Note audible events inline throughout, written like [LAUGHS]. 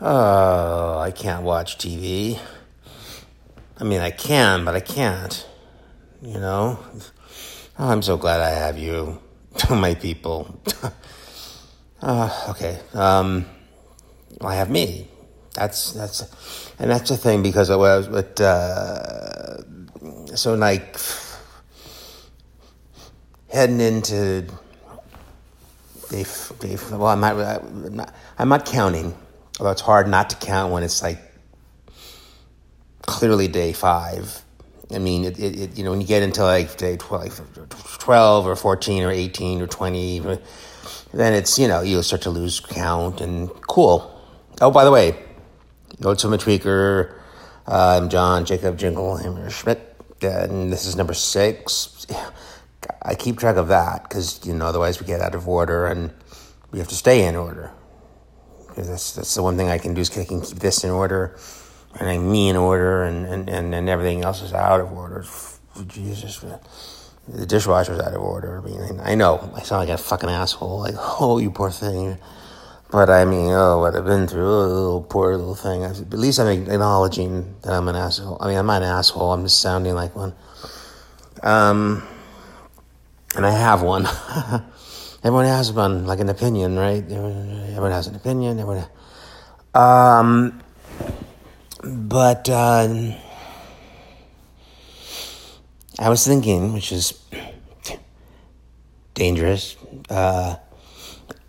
Oh, I can't watch TV. I mean, I can, but I can't. You know? Oh, I'm so glad I have you, [LAUGHS] my people. uh, [LAUGHS] okay. Um, I have me. That's that's, and that's the thing because I was with uh, so like heading into day, day well, I'm not, I'm not I'm not counting, although it's hard not to count when it's like clearly day five. I mean, it, it, it, you know, when you get into like day 12, 12 or 14 or 18 or 20, then it's, you know, you'll start to lose count and cool. Oh, by the way, Notes from a Tweaker. Uh, I'm John Jacob Jingleheimer Schmidt, and this is number six. I keep track of that because, you know, otherwise we get out of order and we have to stay in order. Because that's, that's the one thing I can do is I can keep this in order and I me in order and, and, and, and everything else is out of order. Jesus, the dishwasher's out of order. I mean, I know I sound like a fucking asshole. Like, [LAUGHS] oh, you poor thing. But I mean, oh, what I've been through, oh, poor little thing. At least I'm acknowledging that I'm an asshole. I mean, I'm not an asshole. I'm just sounding like one. Um, and I have one. [LAUGHS] everyone has one, like an opinion, right? Everyone has an opinion. Everyone. Um, but uh, I was thinking, which is dangerous. Uh,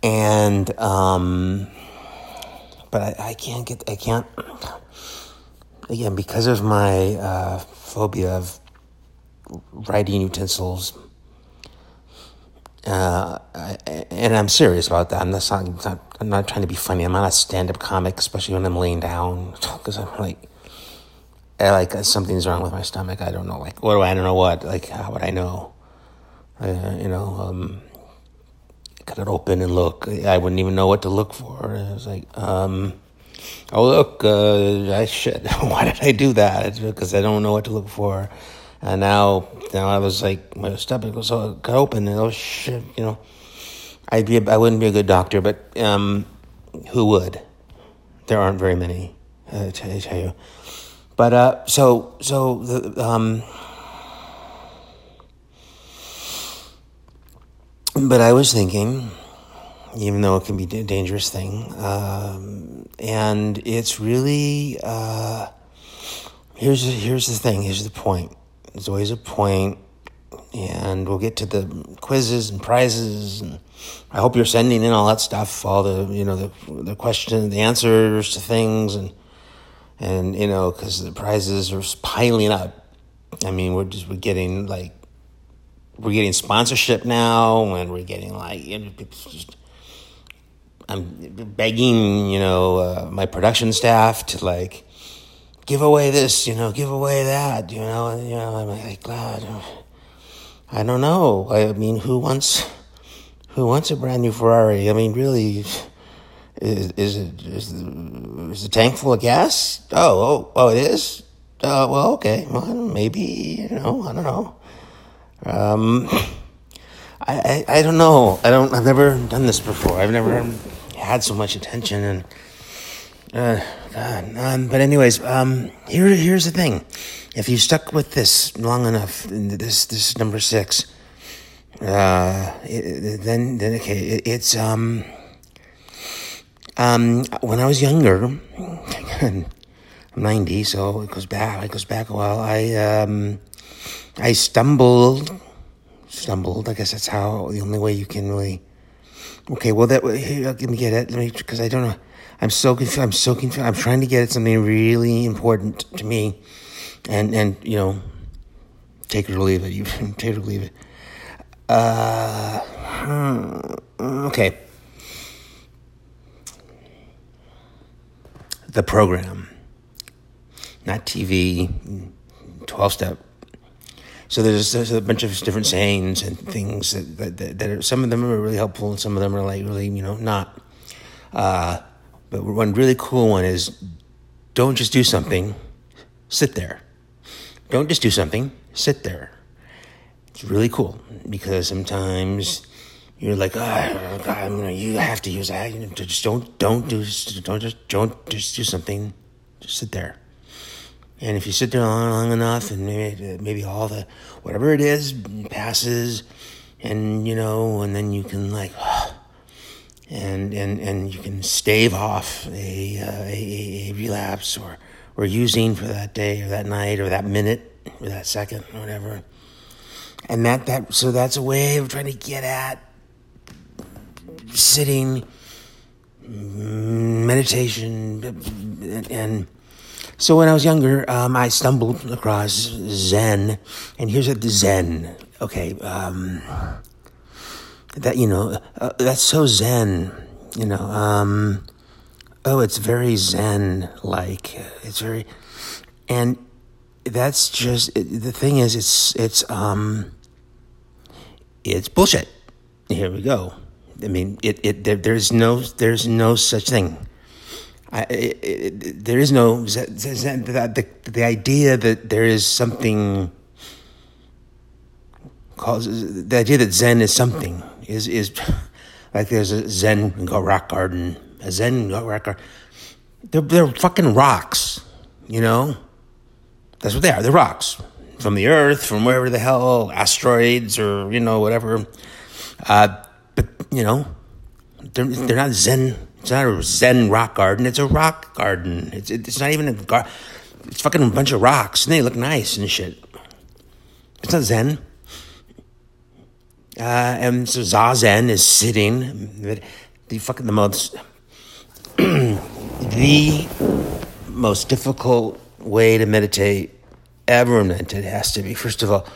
and um, but I, I, can't get I can't again because of my uh, phobia of writing utensils. Uh, and I'm serious about that. I'm not, I'm not, I'm not trying to be funny. I'm not a stand-up comic, especially when I'm laying down, [LAUGHS] because I'm like, I like something's wrong with my stomach. I don't know, like what do I, I don't know what, like how would I know? Uh, you know, um, cut it open and look. I wouldn't even know what to look for. I was like, um, oh look, uh, I should. [LAUGHS] Why did I do that? Because I don't know what to look for. And now, now I was like, my stomach was all open, and oh shit, you know, I'd be, a, I wouldn't be a good doctor, but um, who would? There aren't very many, uh, to tell you. But uh, so, so the um but I was thinking, even though it can be a dangerous thing, um, and it's really uh, here's here's the thing. Here's the point. There's always a point, and we'll get to the quizzes and prizes, and I hope you're sending in all that stuff, all the you know the the questions, the answers to things, and and you know because the prizes are piling up. I mean, we're just we're getting like we're getting sponsorship now, and we're getting like you know, just. I'm begging, you know, uh, my production staff to like give away this, you know, give away that, you know, and, you know, I'm like, God, I don't know. I mean, who wants, who wants a brand new Ferrari? I mean, really, is, is it, is the, is the tank full of gas? Oh, oh, oh, it is? Uh, well, okay. Well, maybe, you know, I don't know. Um, I, I, I don't know. I don't. I've never done this before. I've never had so much attention and. Uh, God. Um, but anyways, um, here here's the thing. If you stuck with this long enough, this this number six, uh, it, then then okay, it, it's um. Um, when I was younger, I'm [LAUGHS] 90, so it goes back, it goes back a while. I, um, I stumbled, stumbled. I guess that's how the only way you can really. Okay, well that let me get it. Let me because I don't know. I'm so confused. I'm so confused. I'm trying to get at something really important to me, and and you know, take it or leave it. You [LAUGHS] take it or leave it. Uh, hmm, okay. The program, not TV. Twelve step so there's, there's a bunch of different sayings and things that, that, that are, some of them are really helpful and some of them are like really, you know, not. Uh, but one really cool one is don't just do something, sit there. Don't just do something, sit there. It's really cool because sometimes you're like, oh, you know, you have to use that. Just don't, don't do, don't just, don't just do something. Just sit there. And if you sit there long, long enough, and maybe, maybe all the whatever it is passes, and you know, and then you can like, and and and you can stave off a, uh, a, a relapse or or using for that day or that night or that minute or that second or whatever. And that that so that's a way of trying to get at sitting meditation and, so when I was younger, um, I stumbled across Zen, and here's the Zen. Okay, um, that you know, uh, that's so Zen. You know, um, oh, it's very Zen like. It's very, and that's just the thing is, it's it's um, it's bullshit. Here we go. I mean, it, it there, there's no there's no such thing. I, it, it, there is no the, the, the idea that there is something causes the idea that Zen is something is is like there's a Zen rock garden, a Zen rock garden. They're they're fucking rocks, you know. That's what they are. They're rocks from the Earth, from wherever the hell asteroids or you know whatever. Uh, but you know, they're they're not Zen it's not a Zen rock garden. It's a rock garden. It's it's not even a garden. It's fucking a bunch of rocks and they look nice and shit. It's not Zen. Uh, and so Zazen is sitting. The fucking the most [CLEARS THROAT] the most difficult way to meditate ever invented has to be first of all,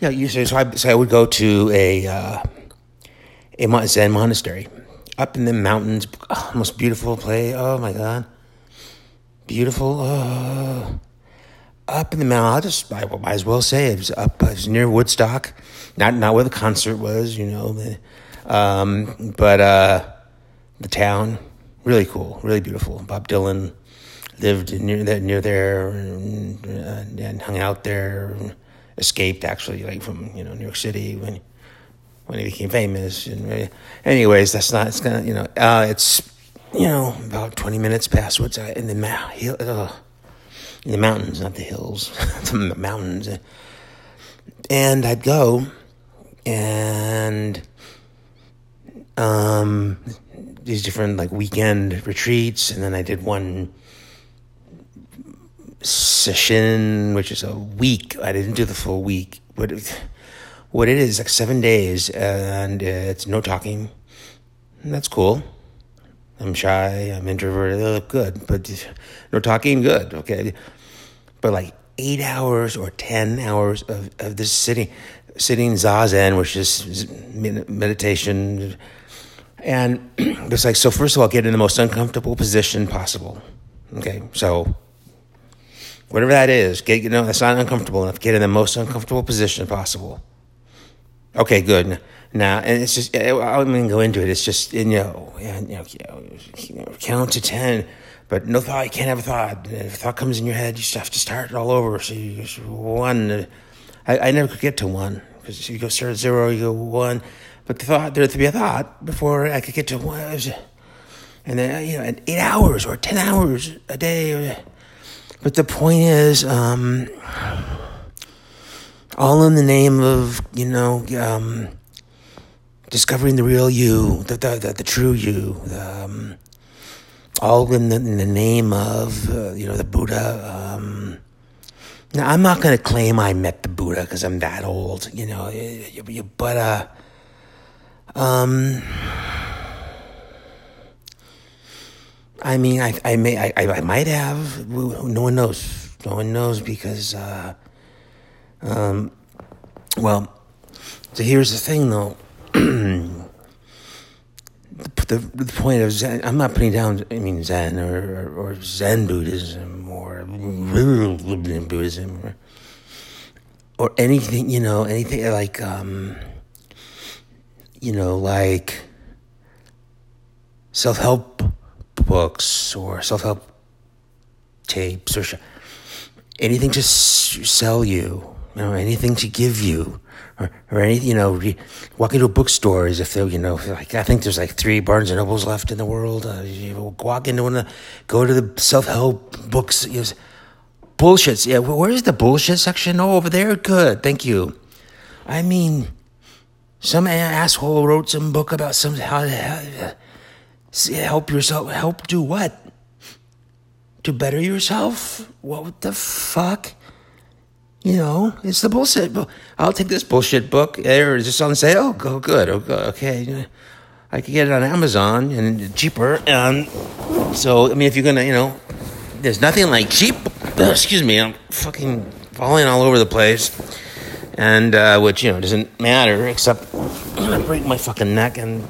you know, you so I, so I would go to a uh, a Zen monastery up in the mountains, oh, most beautiful place. Oh my God, beautiful. Oh. Up in the mountain, I'll just I might as well say it was up. It was near Woodstock, not not where the concert was, you know, um, but uh, the town, really cool, really beautiful. Bob Dylan lived near that near there and, uh, and hung out there. Escaped actually, like from you know New York City when when he became famous. And uh, anyways, that's not. It's gonna you know. Uh, it's you know about twenty minutes past what's in the hill, uh, in the mountains, not the hills, [LAUGHS] the mountains. And I'd go, and um, these different like weekend retreats, and then I did one session, which is a week. I didn't do the full week, but what it is like seven days and it's no talking that's cool i'm shy i'm introverted look good but no talking good okay? But like eight hours or ten hours of, of this sitting sitting zazen which is meditation and [CLEARS THROAT] it's like so first of all get in the most uncomfortable position possible okay? So whatever that is get you know that's not uncomfortable enough get in the most uncomfortable position possible. Okay, good. Now, and it's just, I'm going to go into it. It's just, you know, you know, you know, count to 10, but no thought, you can't have a thought. If a thought comes in your head, you just have to start it all over. So you just one. I, I never could get to one because you go start at zero, you go one. But the thought, there to be a thought before I could get to one. And then, you know, eight hours or 10 hours a day. But the point is, um, all in the name of you know um, discovering the real you, the the, the, the true you. Um, all in the, in the name of uh, you know the Buddha. Um, now I'm not going to claim I met the Buddha because I'm that old, you know. But uh, um, I mean, I I may I, I might have. No one knows. No one knows because. Uh, um, well, so here's the thing though. The, the, point of Zen, I'm not putting down, I mean, Zen or, or, Zen Buddhism or Buddhism or, or anything, you know, anything like, um, you know, like self help books or self help tapes or sh- anything to sell you you know, anything to give you or, or any, you know, re, walk into bookstores if there, you know, like I think there's like three Barnes and Nobles left in the world. Uh, you walk into one of go to the self help books. You know, bullshit. Yeah, where's the bullshit section? Oh, over there. Good, thank you. I mean, some asshole wrote some book about some how to help yourself. Help do what? To better yourself? What the fuck? You know, it's the bullshit. I'll take this bullshit book. There, is this on sale? Go good. Okay, I could get it on Amazon and cheaper. And so, I mean, if you're gonna, you know, there's nothing like cheap. [COUGHS] Excuse me, I'm fucking falling all over the place, and uh, which you know doesn't matter except [COUGHS] gonna break my fucking neck, and,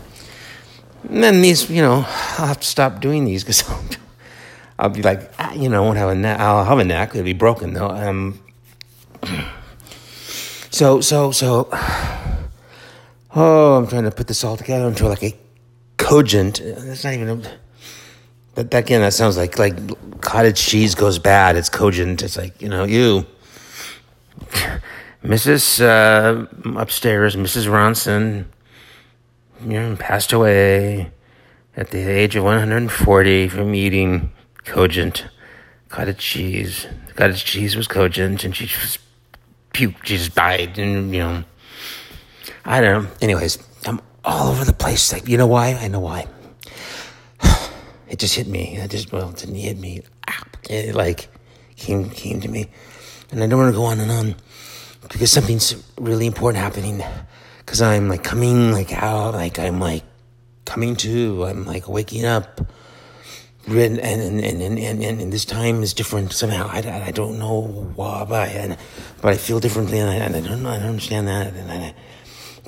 and then these, you know, I'll have to stop doing these because I'll, [LAUGHS] I'll, be like, ah, you know, I won't have a neck. I'll have a neck. It'll be broken though. Um, [CLEARS THROAT] so, so, so, [SIGHS] oh, I'm trying to put this all together into like a cogent. That's not even. A, that, that again, that sounds like like cottage cheese goes bad. It's cogent. It's like you know you, [SIGHS] Mrs. Uh, upstairs, Mrs. Ronson, you know, passed away at the age of 140 from eating cogent cottage cheese. Cottage cheese was cogent, and she was puked. She just died, and you know, I don't know. Anyways, I'm all over the place. Like, you know why? I know why. [SIGHS] It just hit me. It just well, it didn't hit me. It like came came to me, and I don't want to go on and on because something's really important happening. Because I'm like coming like out, like I'm like coming to. I'm like waking up and and and and, and, this time is different somehow. I, I don't know why, but I, but I feel differently, and I, and I don't. I don't understand that. I,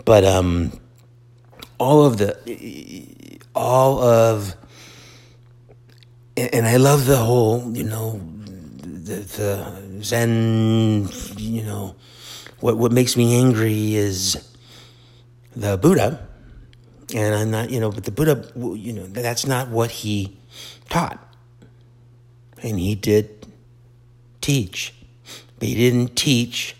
but um, all of the all of and I love the whole, you know, the, the Zen, you know, what what makes me angry is the Buddha, and I'm not, you know, but the Buddha, you know, that's not what he taught. And he did teach. But he didn't teach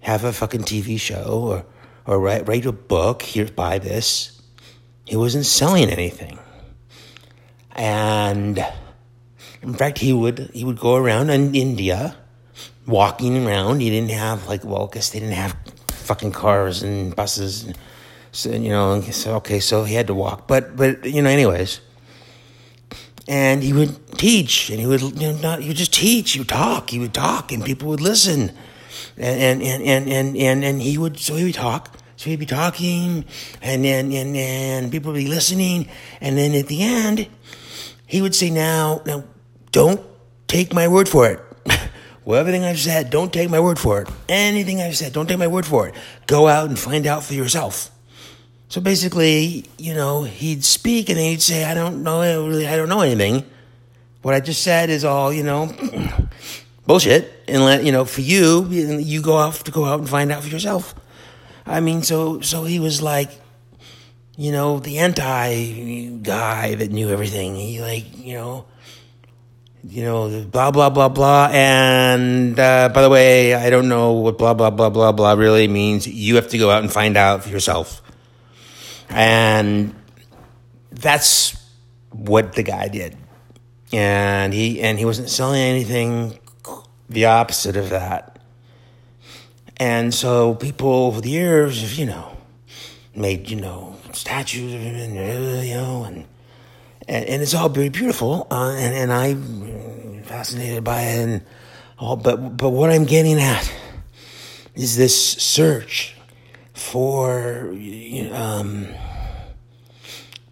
have a fucking TV show or, or write, write a book, here, buy this. He wasn't selling anything. And in fact, he would, he would go around in India, walking around. He didn't have, like, well, I guess they didn't have fucking cars and buses. And, so, you know, so, okay, so he had to walk. But, but, you know, anyways, and he would teach, and he would you know not he would just teach. He would talk. He would talk, and people would listen, and and and and and, and he would so he would talk. So he'd be talking, and then and and people would be listening, and then at the end, he would say, "Now, now, don't take my word for it." [LAUGHS] well, everything I've said, don't take my word for it. Anything I've said, don't take my word for it. Go out and find out for yourself. So basically, you know, he'd speak and he'd say, I don't know, really, I don't know anything. What I just said is all, you know, [CLEARS THROAT] bullshit. And let, you know, for you, you go off to go out and find out for yourself. I mean, so, so he was like, you know, the anti guy that knew everything. He like, you know, you know, blah, blah, blah, blah. And uh, by the way, I don't know what blah, blah, blah, blah, blah really means. You have to go out and find out for yourself. And that's what the guy did. And he and he wasn't selling anything the opposite of that. And so people over the years have, you know, made, you know, statues of him and you know and and, and it's all very beautiful uh, and and I'm fascinated by it and all but but what I'm getting at is this search for um,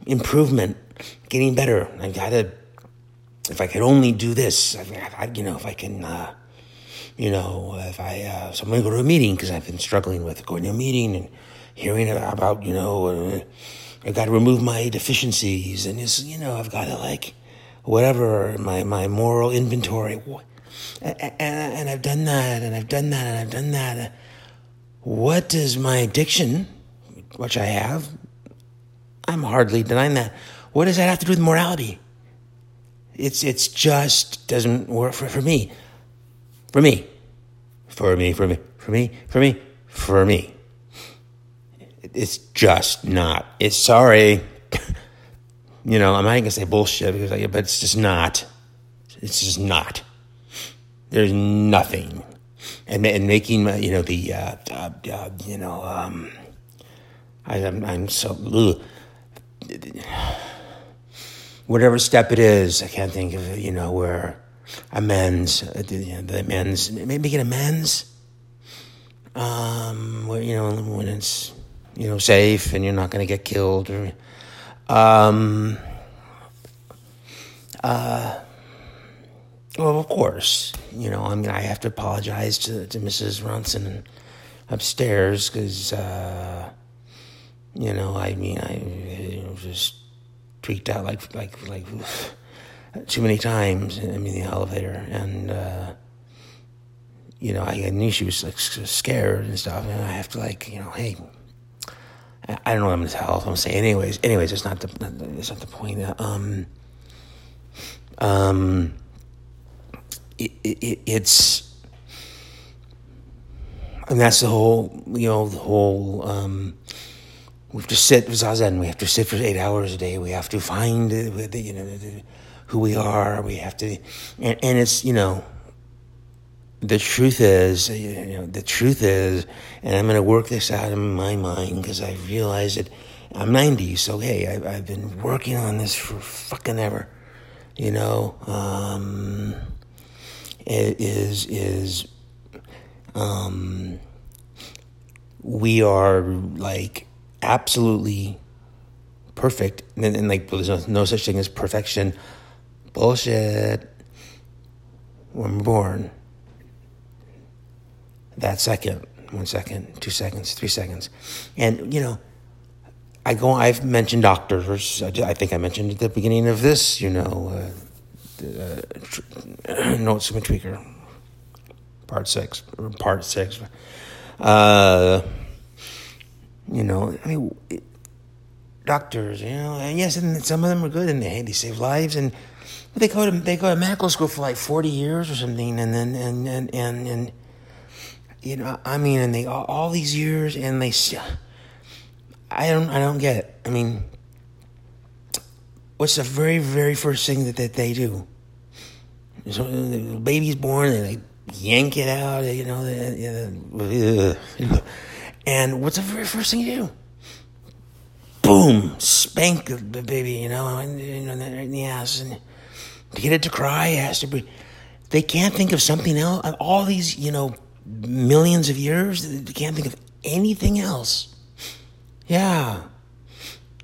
improvement, getting better. I gotta, if I could only do this, I, I, you know, if I can, uh, you know, if I, uh, so I'm gonna go to a meeting because I've been struggling with going to a meeting and hearing about, you know, uh, I gotta remove my deficiencies and it's, you know, I've gotta like, whatever, my, my moral inventory. And, and, and I've done that and I've done that and I've done that what does my addiction, which I have, I'm hardly denying that. What does that have to do with morality? It's it's just doesn't work for, for me. For me. For me, for me, for me, for me, for me. It's just not. It's sorry. [LAUGHS] you know, I'm not gonna say bullshit because, I, but it's just not. It's just not. There's nothing, and and making you know the uh, uh, uh, you know um, I, am I'm, I'm so ugh. whatever step it is. I can't think of it. You know where amends, uh, the, you know, the amends, maybe get amends. Um, where you know when it's you know safe and you're not going to get killed or um uh well, of course, you know, I mean, I have to apologize to, to Mrs. Ronson upstairs because, uh, you know, I mean, I you know, just tweaked out like, like, like [SIGHS] too many times. I mean, the elevator, and uh, you know, I, I knew she was like scared and stuff, and I have to like, you know, hey, I don't know what I'm gonna tell. I'm gonna say, anyways, anyways, it's not the, it's not the point. Um, um it, it, it's and that's the whole you know the whole um, we have to sit zazen we have to sit for eight hours a day we have to find the, you know who we are we have to and, and it's you know the truth is you know the truth is and i'm going to work this out in my mind because i realize that i'm 90 so hey I, i've been working on this for fucking ever you know um, is is um, we are like absolutely perfect, and, and like there's no, no, such thing as perfection. Bullshit. When we're born, that second, one second, two seconds, three seconds, and you know. I go. I've mentioned doctors. I think I mentioned at the beginning of this. You know, uh, uh, [CLEARS THROAT] Notes from a Tweaker, part six, or part six. Uh, you know, I mean, doctors, you know, and yes, and some of them are good and they, they save lives and they go to they go to medical school for like forty years or something, and then and and and, and you know, I mean, and they all, all these years, and they, I don't, I don't get it. I mean, what's the very, very first thing that, that they do? So the baby's born, and they yank it out, you know. They, and what's the very first thing you do? Boom, spank the baby, you know, in, in the ass, and to get it to cry, it has to be. They can't think of something else. All these, you know, millions of years, they can't think of anything else. Yeah.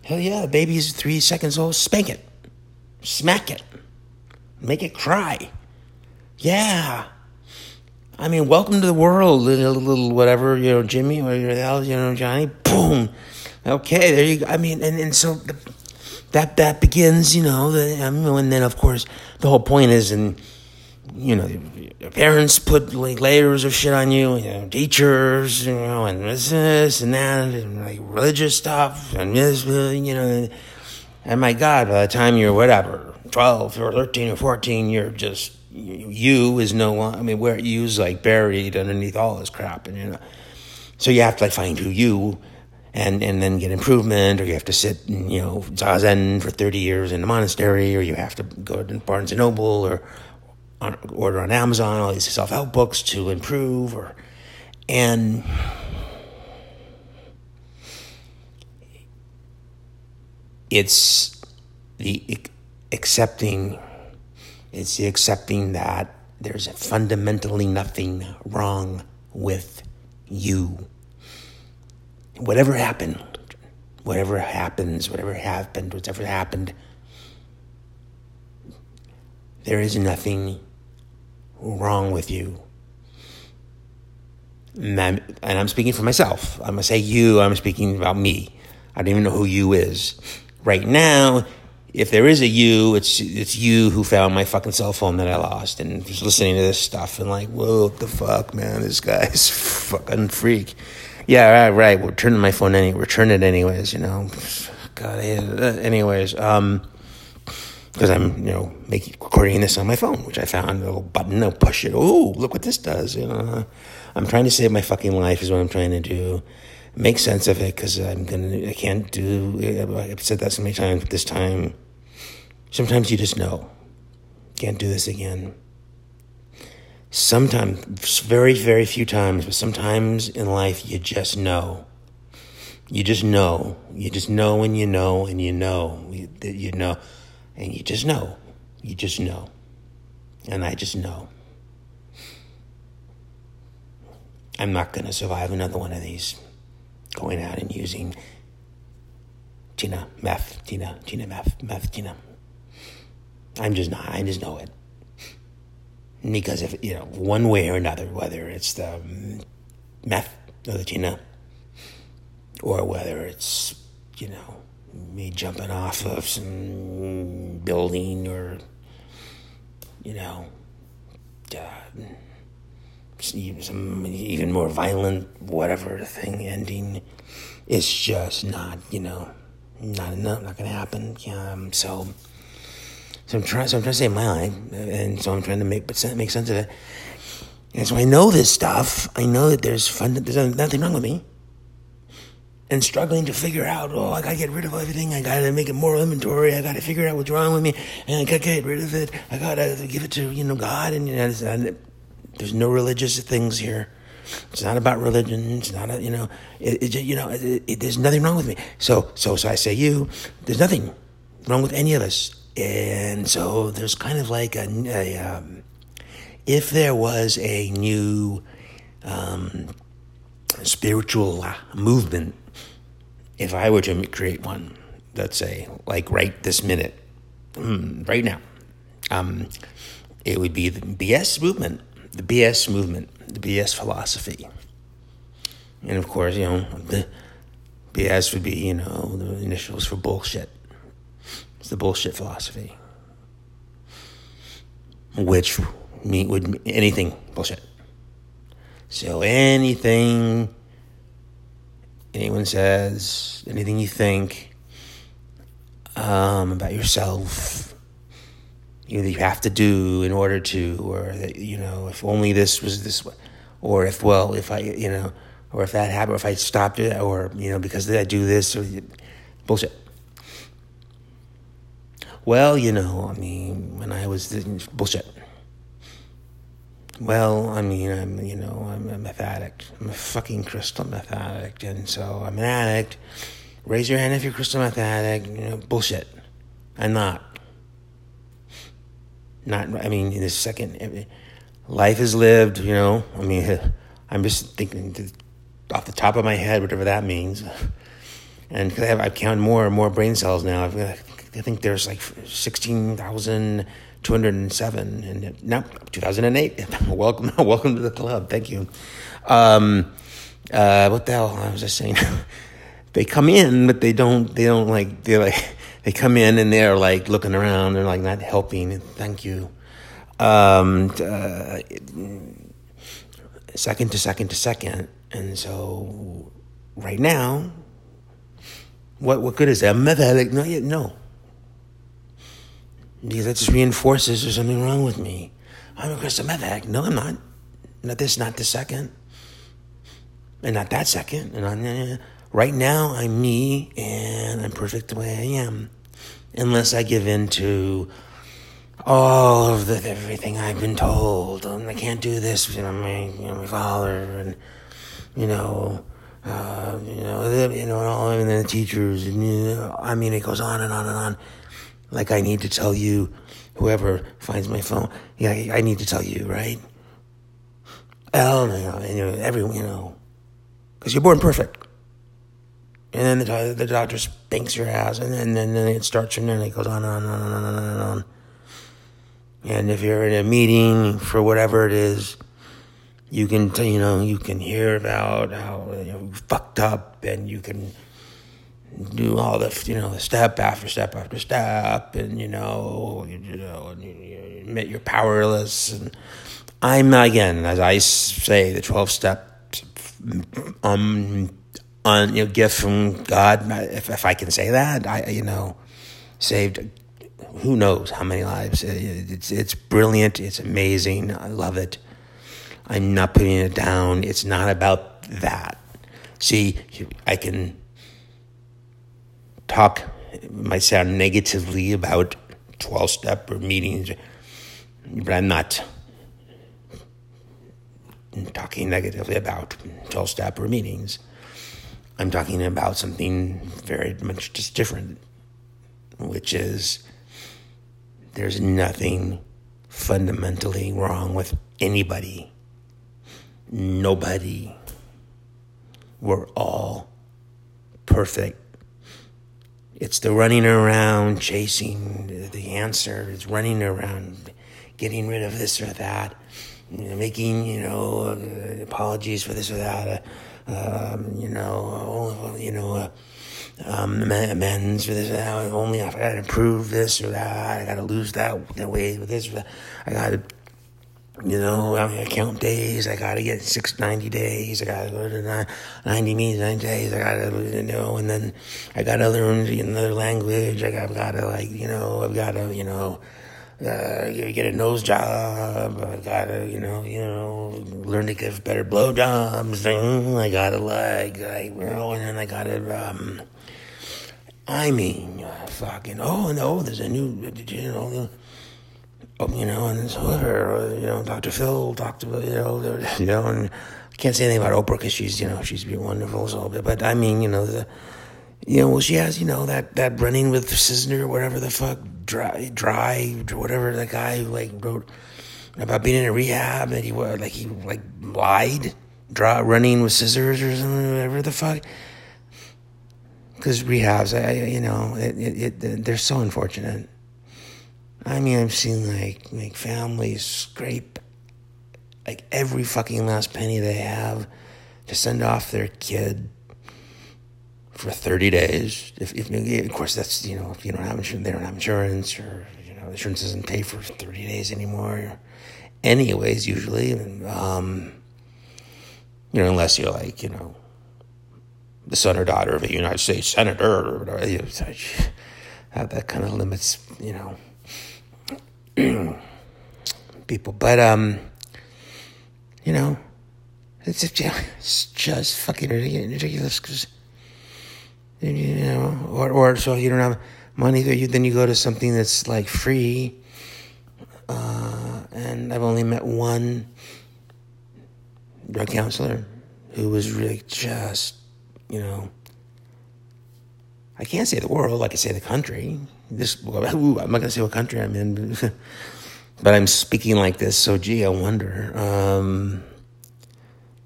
Hell yeah, baby's three seconds old. Spank it, smack it, make it cry. Yeah. I mean, welcome to the world, little, little whatever, you know, Jimmy, or you know, Johnny. Boom. Okay, there you go. I mean, and, and so the, that that begins, you know, the, I mean, and then of course the whole point is, and you know, parents put like layers of shit on you, you know, teachers, you know, and this, this and that, and like religious stuff, and this, you know, and my God, by the time you're whatever, 12 or 13 or 14, you're just, you is no one. I mean, where you's like buried underneath all this crap, and you know, so you have to like find who you, and and then get improvement, or you have to sit, and, you know, zazen for 30 years in a monastery, or you have to go to Barnes and Noble, or on, order on Amazon, all these self help books to improve, or and it's the accepting, it's the accepting that there's fundamentally nothing wrong with you. Whatever happened, whatever happens, whatever happened, whatever happened, there is nothing wrong with you. And I'm, and I'm speaking for myself. I'm going to say you, I'm speaking about me. I don't even know who you is. Right now, if there is a you, it's it's you who found my fucking cell phone that I lost and just listening to this stuff and like, whoa, what the fuck, man? This guy's [LAUGHS] fucking freak. Yeah, right, right. We're turning my phone anyway. Return it anyways, you know. [SIGHS] God, it. Anyways, um, because I'm, you know, making recording this on my phone, which I found a little button. I'll push it. Oh, look what this does. You know, I'm trying to save my fucking life is what I'm trying to do. Make sense of it because I'm gonna. I can't do. I've said that so many times. But this time, sometimes you just know. Can't do this again. Sometimes, very, very few times, but sometimes in life, you just know. You just know. You just know and you know and you know that you know. And you just know. You just know. And I just know. I'm not going to survive another one of these. Going out and using Tina, meth, Tina, Tina, meth, meth, Tina. I'm just not. I just know it. Because if, you know, one way or another, whether it's the meth or the Tina, or whether it's, you know, me jumping off of some building or, you know, uh, some even more violent, whatever thing ending. It's just not, you know, not enough, not to happen. Um, so, so I'm trying. So I'm trying to save my life, and so I'm trying to make make sense of it. And so I know this stuff. I know that there's fun. There's nothing wrong with me and struggling to figure out, oh, I gotta get rid of everything. I gotta make a moral inventory. I gotta figure out what's wrong with me, and I gotta get rid of it. I gotta give it to you know God, and you know, there's no religious things here. It's not about religion. It's not, a, you know, it, it you know, it, it, there's nothing wrong with me. So, so, so I say you. There's nothing wrong with any of us, and so there's kind of like a, a um, if there was a new um, spiritual movement if I were to create one, let's say, like right this minute, hmm, right now, um, it would be the BS movement, the BS movement, the BS philosophy. And of course, you know, the BS would be, you know, the initials for bullshit. It's the bullshit philosophy, which mean would anything bullshit. So anything anyone says, anything you think um, about yourself, you, you have to do in order to, or that, you know, if only this was this way, or if, well, if I, you know, or if that happened, or if I stopped it, or, you know, because I do this, or bullshit. Well, you know, I mean, when I was, bullshit. Well, I mean, I'm, you know, I'm a meth addict. I'm a fucking crystal meth addict. And so I'm an addict. Raise your hand if you're crystal meth addict. You know, bullshit. I'm not. Not, I mean, in a second, life is lived, you know. I mean, [LAUGHS] I'm just thinking off the top of my head, whatever that means. [LAUGHS] And because I I've counted more and more brain cells now. I've, I think there's like 16,000 207 and no 2008 [LAUGHS] welcome welcome to the club thank you um, uh, what the hell i was just saying they come in but they don't they don't like they like they come in and they're like looking around they're like not helping thank you um, uh, second to second to second and so right now what what good is that meth addict no no because that just reinforces there's something wrong with me. I'm a crystal meth addict. No, I'm not. Not this, not the second. And not that second. And I'm, right now, I'm me and I'm perfect the way I am. Unless I give in to all of the, everything I've been told. And I can't do this. You know, my, you know, my father and, you know, uh, you know, the, you know, all and the teachers. And, you know, I mean, it goes on and on and on like I need to tell you, whoever finds my phone, yeah, I need to tell you, right? And, you know everyone, you know, because you're born perfect. And then the, the doctor spanks your ass, and then, and then it starts from there, and it goes on and on and on and on and on. And if you're in a meeting for whatever it is, you can, you know, you can hear about how you know, fucked up, and you can do all the you know the step after step after step, and you know you, know and you, you admit you're powerless. And I'm again, as I say, the twelve steps um on you know gift from God. If if I can say that, I you know saved who knows how many lives. Uh, it's it's brilliant. It's amazing. I love it. I'm not putting it down. It's not about that. See, I can talk. might sound negatively about twelve step or meetings, but I'm not talking negatively about twelve step or meetings. I'm talking about something very much just different, which is there's nothing fundamentally wrong with anybody. Nobody. We're all perfect. It's the running around chasing the answer. It's running around getting rid of this or that, making, you know, uh, apologies for this or that. Um, you know, only you know, uh, um, amends for this. Uh, only I got to improve this or that. I got to lose that, that weight with this. Or that. I got to, you know, I count days. I got to get six ninety days. I got to go to 90 meetings, 90 days. I got to, you know, and then I got to learn another language. I got, got to, like, you know, I've got to, you know, uh, get a nose job. I gotta, you know, you know, learn to give better blowjobs. I gotta like, like, you know, and then I gotta, um, I mean, uh, fucking, oh no, there's a new, you know, oh, you know, and so her, you know, Dr. Phil about, you know, you know, and I can't say anything about Oprah because she's, you know, she's been wonderful, so, but I mean, you know, the, you know, well, she has, you know, that, that running with Cisner, whatever the fuck, dry, dry, whatever the guy who like wrote about being in a rehab and he was like he like lied, draw running with scissors or something, whatever the fuck. Because rehabs, I, you know, it, it, it, they're so unfortunate. I mean, I've seen like like families scrape like every fucking last penny they have to send off their kid for 30 days. If, if, of course, that's, you know, if you don't have insurance, they don't have insurance or, you know, insurance doesn't pay for 30 days anymore. Anyways, usually, um, you know, unless you're like, you know, the son or daughter of a United States senator or whatever, you know, that, that kind of limits, you know, [CLEARS THROAT] people. But, um, you know, it's, it's just fucking ridiculous because you know, or, or so you don't have money, you, then you go to something that's like free. Uh, and I've only met one drug counselor who was really just, you know, I can't say the world, like I can say the country. This, [LAUGHS] ooh, I'm not gonna say what country I'm in, [LAUGHS] but I'm speaking like this. So, gee, I wonder. Um,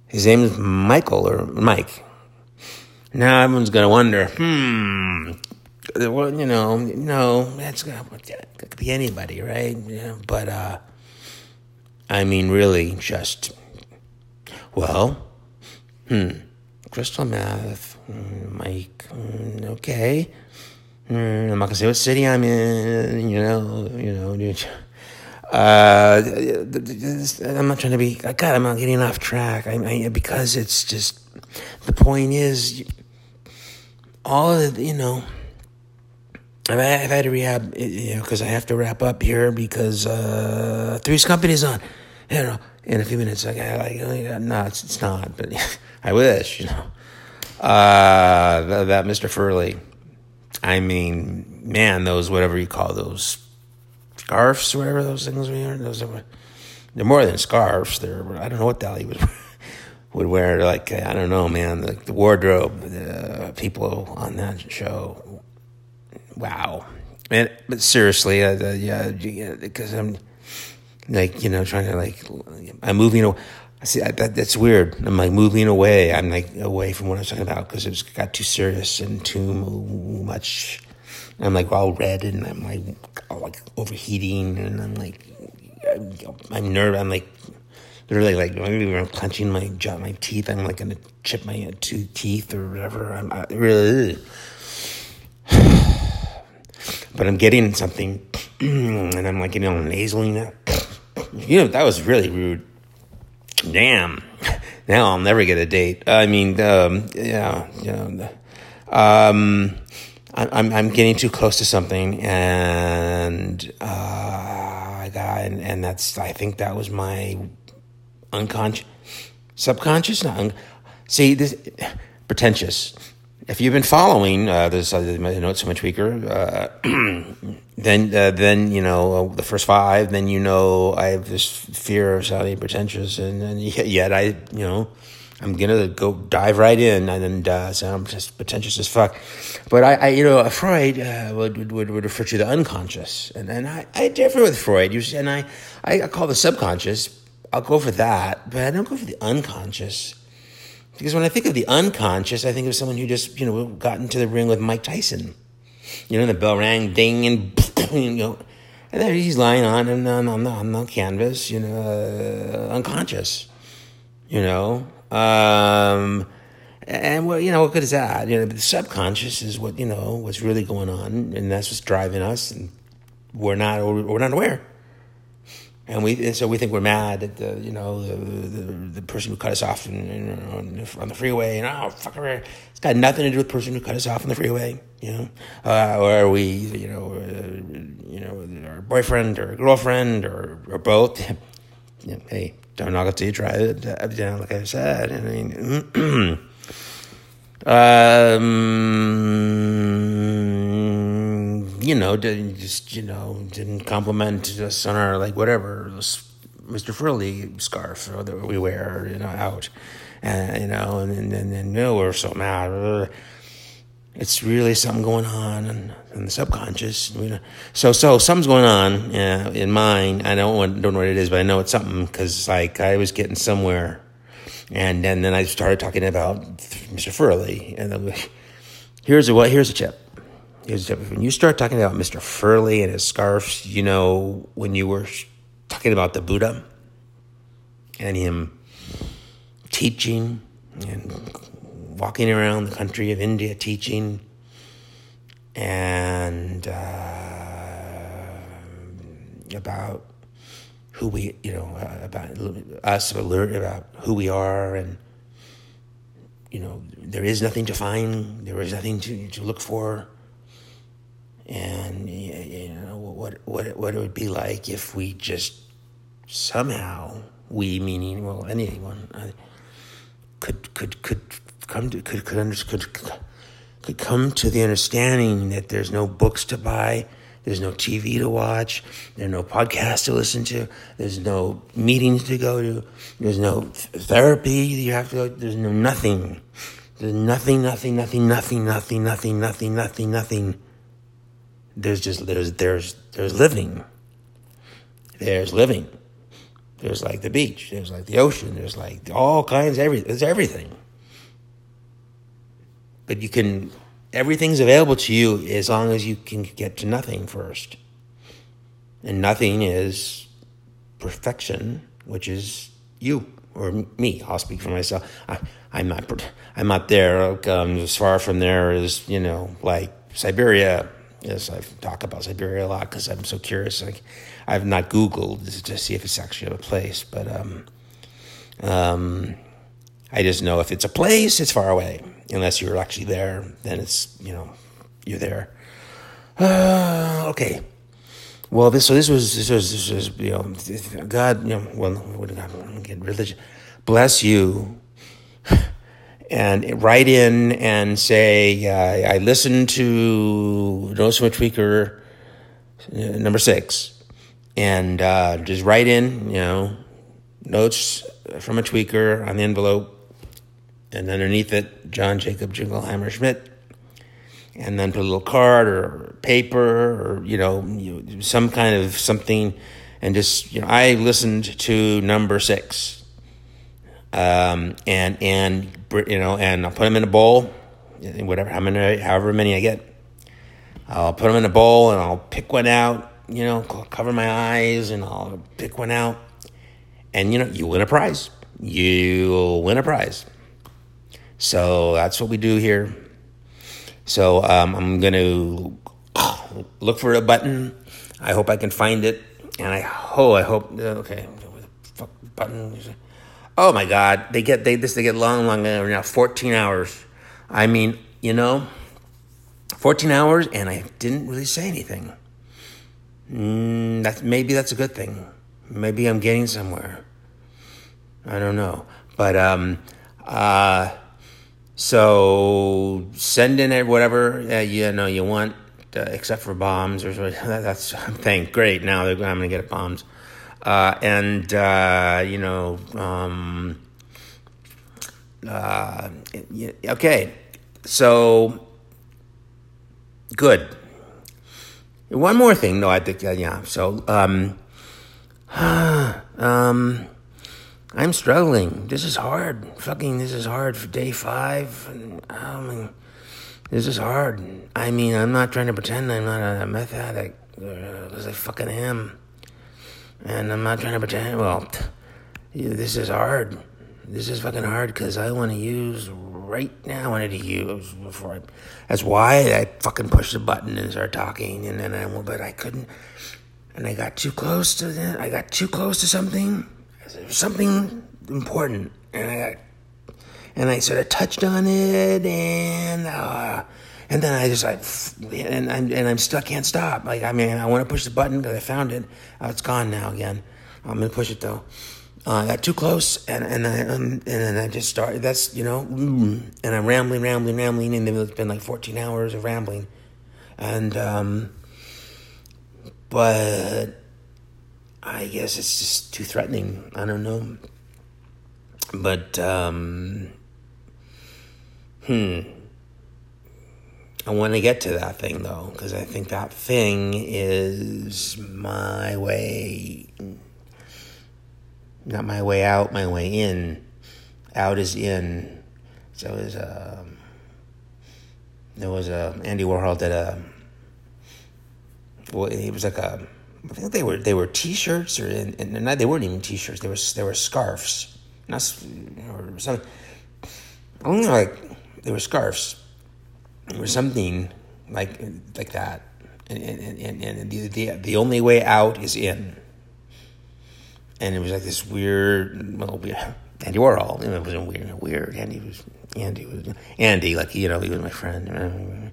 his name is Michael or Mike. Now everyone's gonna wonder, hmm, well, you know, no, that's it could be anybody, right? Yeah, but uh, I mean, really, just well, hmm, crystal meth, mm, Mike, mm, okay. Mm, I'm not gonna say what city I'm in, you know, you know. Uh, I'm not trying to be. God, I'm not getting off track. I, I because it's just the point is all of the, you know, I've, had to rehab, you know, because I have to wrap up here because uh, Three's Company's on, you know, in a few minutes. Like, I, like, no, it's, it's not, but [LAUGHS] I wish, you know. Uh, that, that Mr. Furley, I mean, man, those, whatever you call those scarfs, whatever those things are, those are, they're more than scarves. They're, I don't know what the hell he was would wear like I don't know, man, the, the wardrobe, the people on that show. Wow, and but seriously, uh, the, yeah, because I'm like you know trying to like I'm moving. Away. I see that, that's weird. I'm like moving away. I'm like away from what I was talking about because it got too serious and too much. I'm like all red and I'm like all like overheating and I'm like I'm nervous. I'm like literally like I'm clenching my jaw, my teeth. I'm like gonna chip my two teeth or whatever. I'm I really, [SIGHS] but I'm getting something, [CLEARS THROAT] and I'm like getting all nasally now. [CLEARS THROAT] You know that was really rude. Damn. [LAUGHS] Now I'll never get a date. I mean, um, yeah, yeah. Um, I'm I'm getting too close to something, and uh, I got and, and that's I think that was my unconscious, subconscious, not un- see this pretentious. If you've been following uh, this, uh, notes from a tweaker, uh, [CLEARS THROAT] then uh, then you know uh, the first five. Then you know I have this fear of sounding pretentious, and, and [LAUGHS] yet I you know I'm gonna go dive right in and then uh, so I'm just pretentious as fuck. But I, I you know, Freud uh, would, would would refer to the unconscious, and and I, I differ with Freud. You see, and I I call the subconscious. I'll go for that, but I don't go for the unconscious because when I think of the unconscious, I think of someone who just you know got into the ring with Mike Tyson. You know, the bell rang, ding, and [COUGHS] you know, and there he's lying on and on, on the on the canvas, you know, uh, unconscious. You know, um, and well, you know, what good is that? You know, the subconscious is what you know what's really going on, and that's what's driving us, and we're not we're not aware. And we and so we think we're mad at the you know the the, the person who cut us off in, in, on the freeway, and oh fuck it's got nothing to do with the person who cut us off on the freeway, you know, uh, or we you know uh, you know our boyfriend or girlfriend or or both. [LAUGHS] hey, don't knock it till you try it. You know, like I said, I mean, [CLEARS THROAT] um, you know, didn't just you know didn't compliment us on our like whatever Mr. Furley scarf that we wear, you know, out, and you know, and then and, you know, we're so mad it's really something going on in, in the subconscious. You know? So, so something's going on yeah, in mine. I don't want, don't know what it is, but I know it's something because like I was getting somewhere, and then then I started talking about Mr. Furley, and then here's a what here's a tip. When you start talking about Mr. Furley and his scarves, you know when you were talking about the Buddha and him teaching and walking around the country of India teaching and uh, about who we, you know, uh, about us, alert about who we are, and you know, there is nothing to find, there is nothing to, to look for, and you know what what what it would be like if we just somehow we meaning well anyone uh, could could could come to could could, could could come to the understanding that there's no books to buy, there's no TV to watch, there's no podcast to listen to, there's no meetings to go to, there's no therapy you have to go, there's no nothing. There's nothing, nothing, nothing, nothing, nothing, nothing, nothing, nothing, nothing. There's just there's there's there's living. There's living. There's like the beach. There's like the ocean. There's like all kinds. Every there's everything but you can everything's available to you as long as you can get to nothing first and nothing is perfection which is you or me i'll speak for myself I, i'm not i'm not there um, as far from there as you know like siberia yes i talk about siberia a lot because i'm so curious like i've not googled to see if it's actually a place but um, um, i just know if it's a place it's far away unless you're actually there, then it's you know you're there. Uh, [SIGHS] okay. Well, this so this was this was this was you know God you know well God get religion bless you and write in and say uh, I listened to from a Tweaker uh, number six. And uh, just write in you know notes from a tweaker on the envelope and underneath it, John Jacob Jingleheimer Schmidt, and then put a little card or paper or you know, you, some kind of something, and just you know, I listened to number six, um, and and you know, and I'll put them in a bowl, whatever, how many, however many I get, I'll put them in a bowl and I'll pick one out, you know, cover my eyes and I'll pick one out, and you know, you win a prize. You'll win a prize. So that's what we do here. So um, I'm going to look for a button. I hope I can find it. And I oh I hope okay fuck button. Oh my God, they get they this they get long long now 14 hours. I mean you know 14 hours, and I didn't really say anything. Mm, that, maybe that's a good thing. Maybe I'm getting somewhere. I don't know. But, um, uh, so send in whatever uh, you know you want, uh, except for bombs or [LAUGHS] that's thank great. Now I'm to get bombs, uh, and uh, you know, um, uh, okay, so good. One more thing, no, I think uh, yeah. So, um, [SIGHS] um I'm struggling. This is hard. Fucking, this is hard for day five. Mean, this is hard. I mean, I'm not trying to pretend I'm not a meth addict because uh, I fucking am. And I'm not trying to pretend, well, this is hard. This is fucking hard because I want to use right now. I wanted to use before I. That's why I fucking pushed the button and started talking, and then I, but I couldn't. And I got too close to that. I got too close to something something important, and I got, and I sort of touched on it, and uh, and then I just like, and I'm and I'm still can't stop. Like I mean, I want to push the button because I found it. Oh, it's gone now again. I'm gonna push it though. Uh, I got too close, and and I um, and then I just started. That's you know, mm, and I'm rambling, rambling, rambling, and then it's been like 14 hours of rambling, and um, but I guess it's just too threatening. I don't know. But, um, hmm. I want to get to that thing though, because I think that thing is my way, not my way out, my way in. Out is in. So it was, um, there was a, Andy Warhol did a, well, it was like a, I think they were they were T-shirts or and, and they weren't even T-shirts. They were they were scarves, not or something. Only like they were scarves, or something like like that. And and, and, and the, the the only way out is in. And it was like this weird, well, Andy Warhol. It wasn't weird, weird. Andy was Andy was Andy, like you know, he was my friend.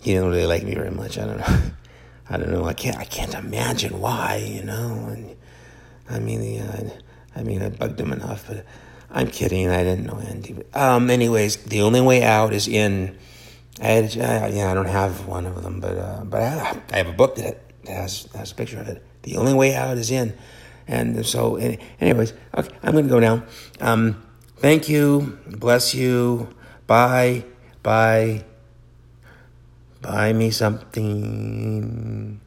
He didn't really like me very much. I don't know. [LAUGHS] I don't know. I can't. I can't imagine why. You know. And I mean, I mean, I bugged him enough, but I'm kidding. I didn't know Andy. Um. Anyways, the only way out is in. I had, uh, yeah, I don't have one of them, but uh, but I, I have a book that has has a picture of it. The only way out is in, and so anyways, okay, I'm gonna go now. Um, thank you, bless you, bye, bye. Buy me something.